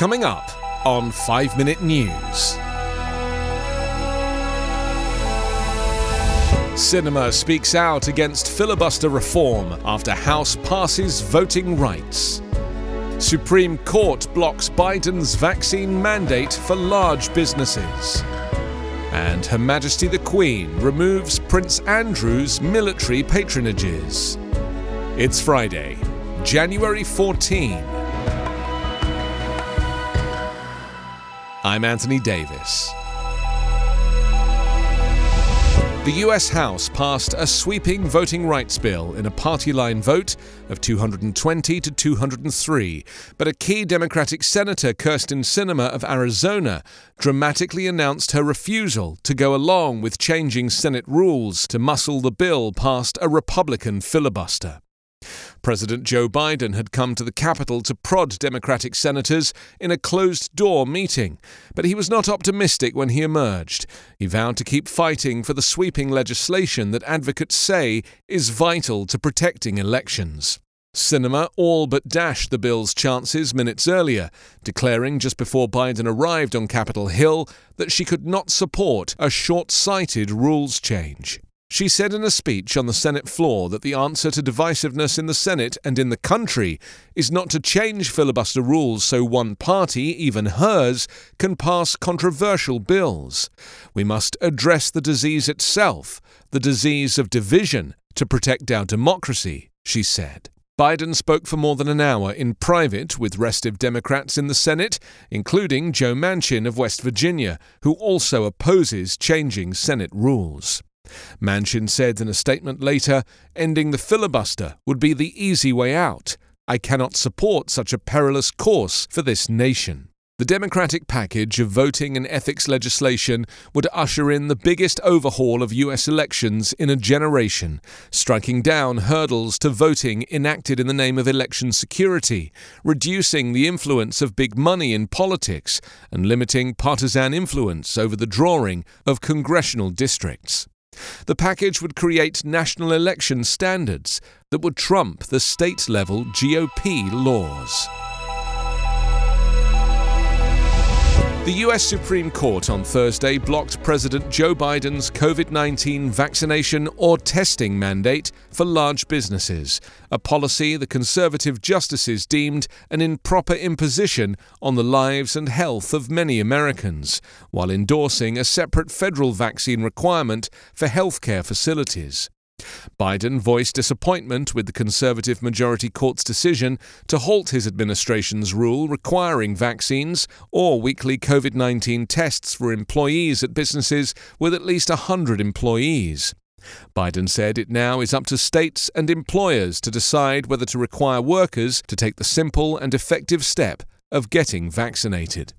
Coming up on 5 Minute News. Sinema speaks out against filibuster reform after House passes voting rights. Supreme Court blocks Biden's vaccine mandate for large businesses. And Her Majesty the Queen removes Prince Andrew's military patronages. It's Friday, January 14. I'm Anthony Davis. The US House passed a sweeping voting rights bill in a party line vote of 220 to 203, but a key Democratic Senator, Kyrsten Sinema of Arizona, dramatically announced her refusal to go along with changing Senate rules to muscle the bill past a Republican filibuster. President Joe Biden had come to the Capitol to prod Democratic senators in a closed door meeting, but he was not optimistic when he emerged. He vowed to keep fighting for the sweeping legislation that advocates say is vital to protecting elections. Sinema all but dashed the bill's chances minutes earlier, declaring just before Biden arrived on Capitol Hill that she could not support a short sighted rules change. She said in a speech on the Senate floor that the answer to divisiveness in the Senate and in the country is not to change filibuster rules so one party, even hers, can pass controversial bills. We must address the disease itself, the disease of division, to protect our democracy, she said. Biden spoke for more than an hour in private with restive Democrats in the Senate, including Joe Manchin of West Virginia, who also opposes changing Senate rules. Manchin said in a statement later, ending the filibuster would be the easy way out. I cannot support such a perilous course for this nation. The Democratic package of voting and ethics legislation would usher in the biggest overhaul of U.S. elections in a generation, striking down hurdles to voting enacted in the name of election security, reducing the influence of big money in politics, and limiting partisan influence over the drawing of congressional districts. The package would create national election standards that would trump the state level GOP laws. The US Supreme Court on Thursday blocked President Joe Biden's COVID 19 vaccination or testing mandate for large businesses, a policy the conservative justices deemed an improper imposition on the lives and health of many Americans, while endorsing a separate federal vaccine requirement for healthcare facilities. Biden voiced disappointment with the conservative majority court's decision to halt his administration's rule requiring vaccines or weekly COVID 19 tests for employees at businesses with at least 100 employees. Biden said it now is up to states and employers to decide whether to require workers to take the simple and effective step of getting vaccinated.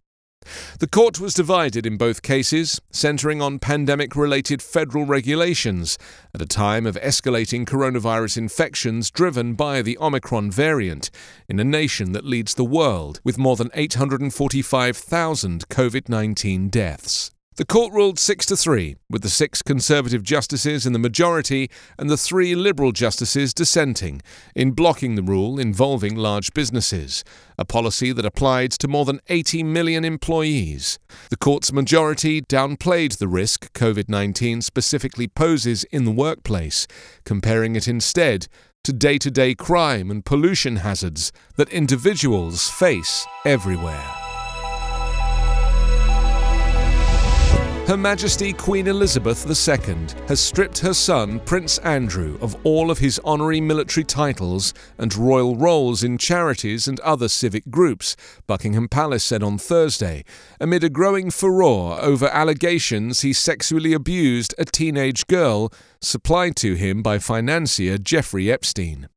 The court was divided in both cases, centering on pandemic related federal regulations at a time of escalating coronavirus infections driven by the Omicron variant in a nation that leads the world with more than 845,000 COVID 19 deaths. The court ruled 6 to 3, with the six Conservative justices in the majority and the three Liberal justices dissenting, in blocking the rule involving large businesses, a policy that applied to more than 80 million employees. The court's majority downplayed the risk COVID 19 specifically poses in the workplace, comparing it instead to day to day crime and pollution hazards that individuals face everywhere. Her Majesty Queen Elizabeth II has stripped her son, Prince Andrew, of all of his honorary military titles and royal roles in charities and other civic groups, Buckingham Palace said on Thursday, amid a growing furore over allegations he sexually abused a teenage girl supplied to him by financier Jeffrey Epstein.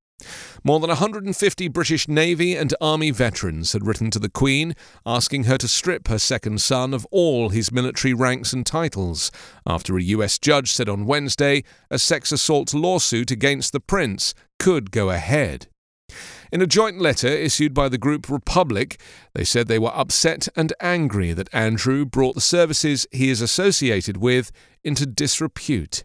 More than 150 British Navy and Army veterans had written to the Queen asking her to strip her second son of all his military ranks and titles, after a US judge said on Wednesday a sex assault lawsuit against the prince could go ahead. In a joint letter issued by the group Republic, they said they were upset and angry that Andrew brought the services he is associated with into disrepute.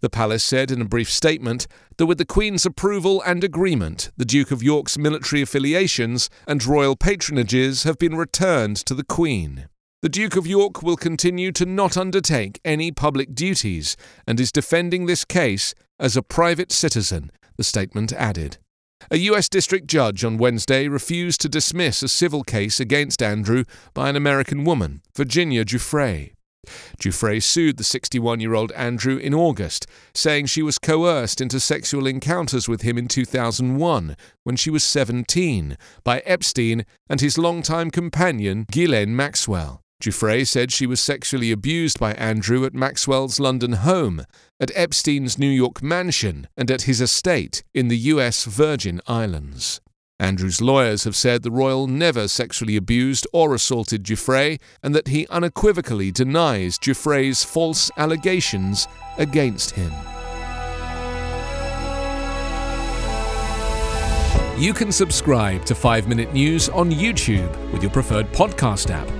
The palace said in a brief statement that with the Queen's approval and agreement, the Duke of York's military affiliations and royal patronages have been returned to the Queen. The Duke of York will continue to not undertake any public duties and is defending this case as a private citizen, the statement added. A US district judge on Wednesday refused to dismiss a civil case against Andrew by an American woman, Virginia Giuffre. Giuffre sued the 61 year old Andrew in August, saying she was coerced into sexual encounters with him in 2001 when she was 17 by Epstein and his longtime companion Ghislaine Maxwell. Giuffre said she was sexually abused by Andrew at Maxwell's London home, at Epstein's New York mansion, and at his estate in the US Virgin Islands. Andrew's lawyers have said the royal never sexually abused or assaulted Giuffre and that he unequivocally denies Giuffre's false allegations against him. You can subscribe to 5 Minute News on YouTube with your preferred podcast app.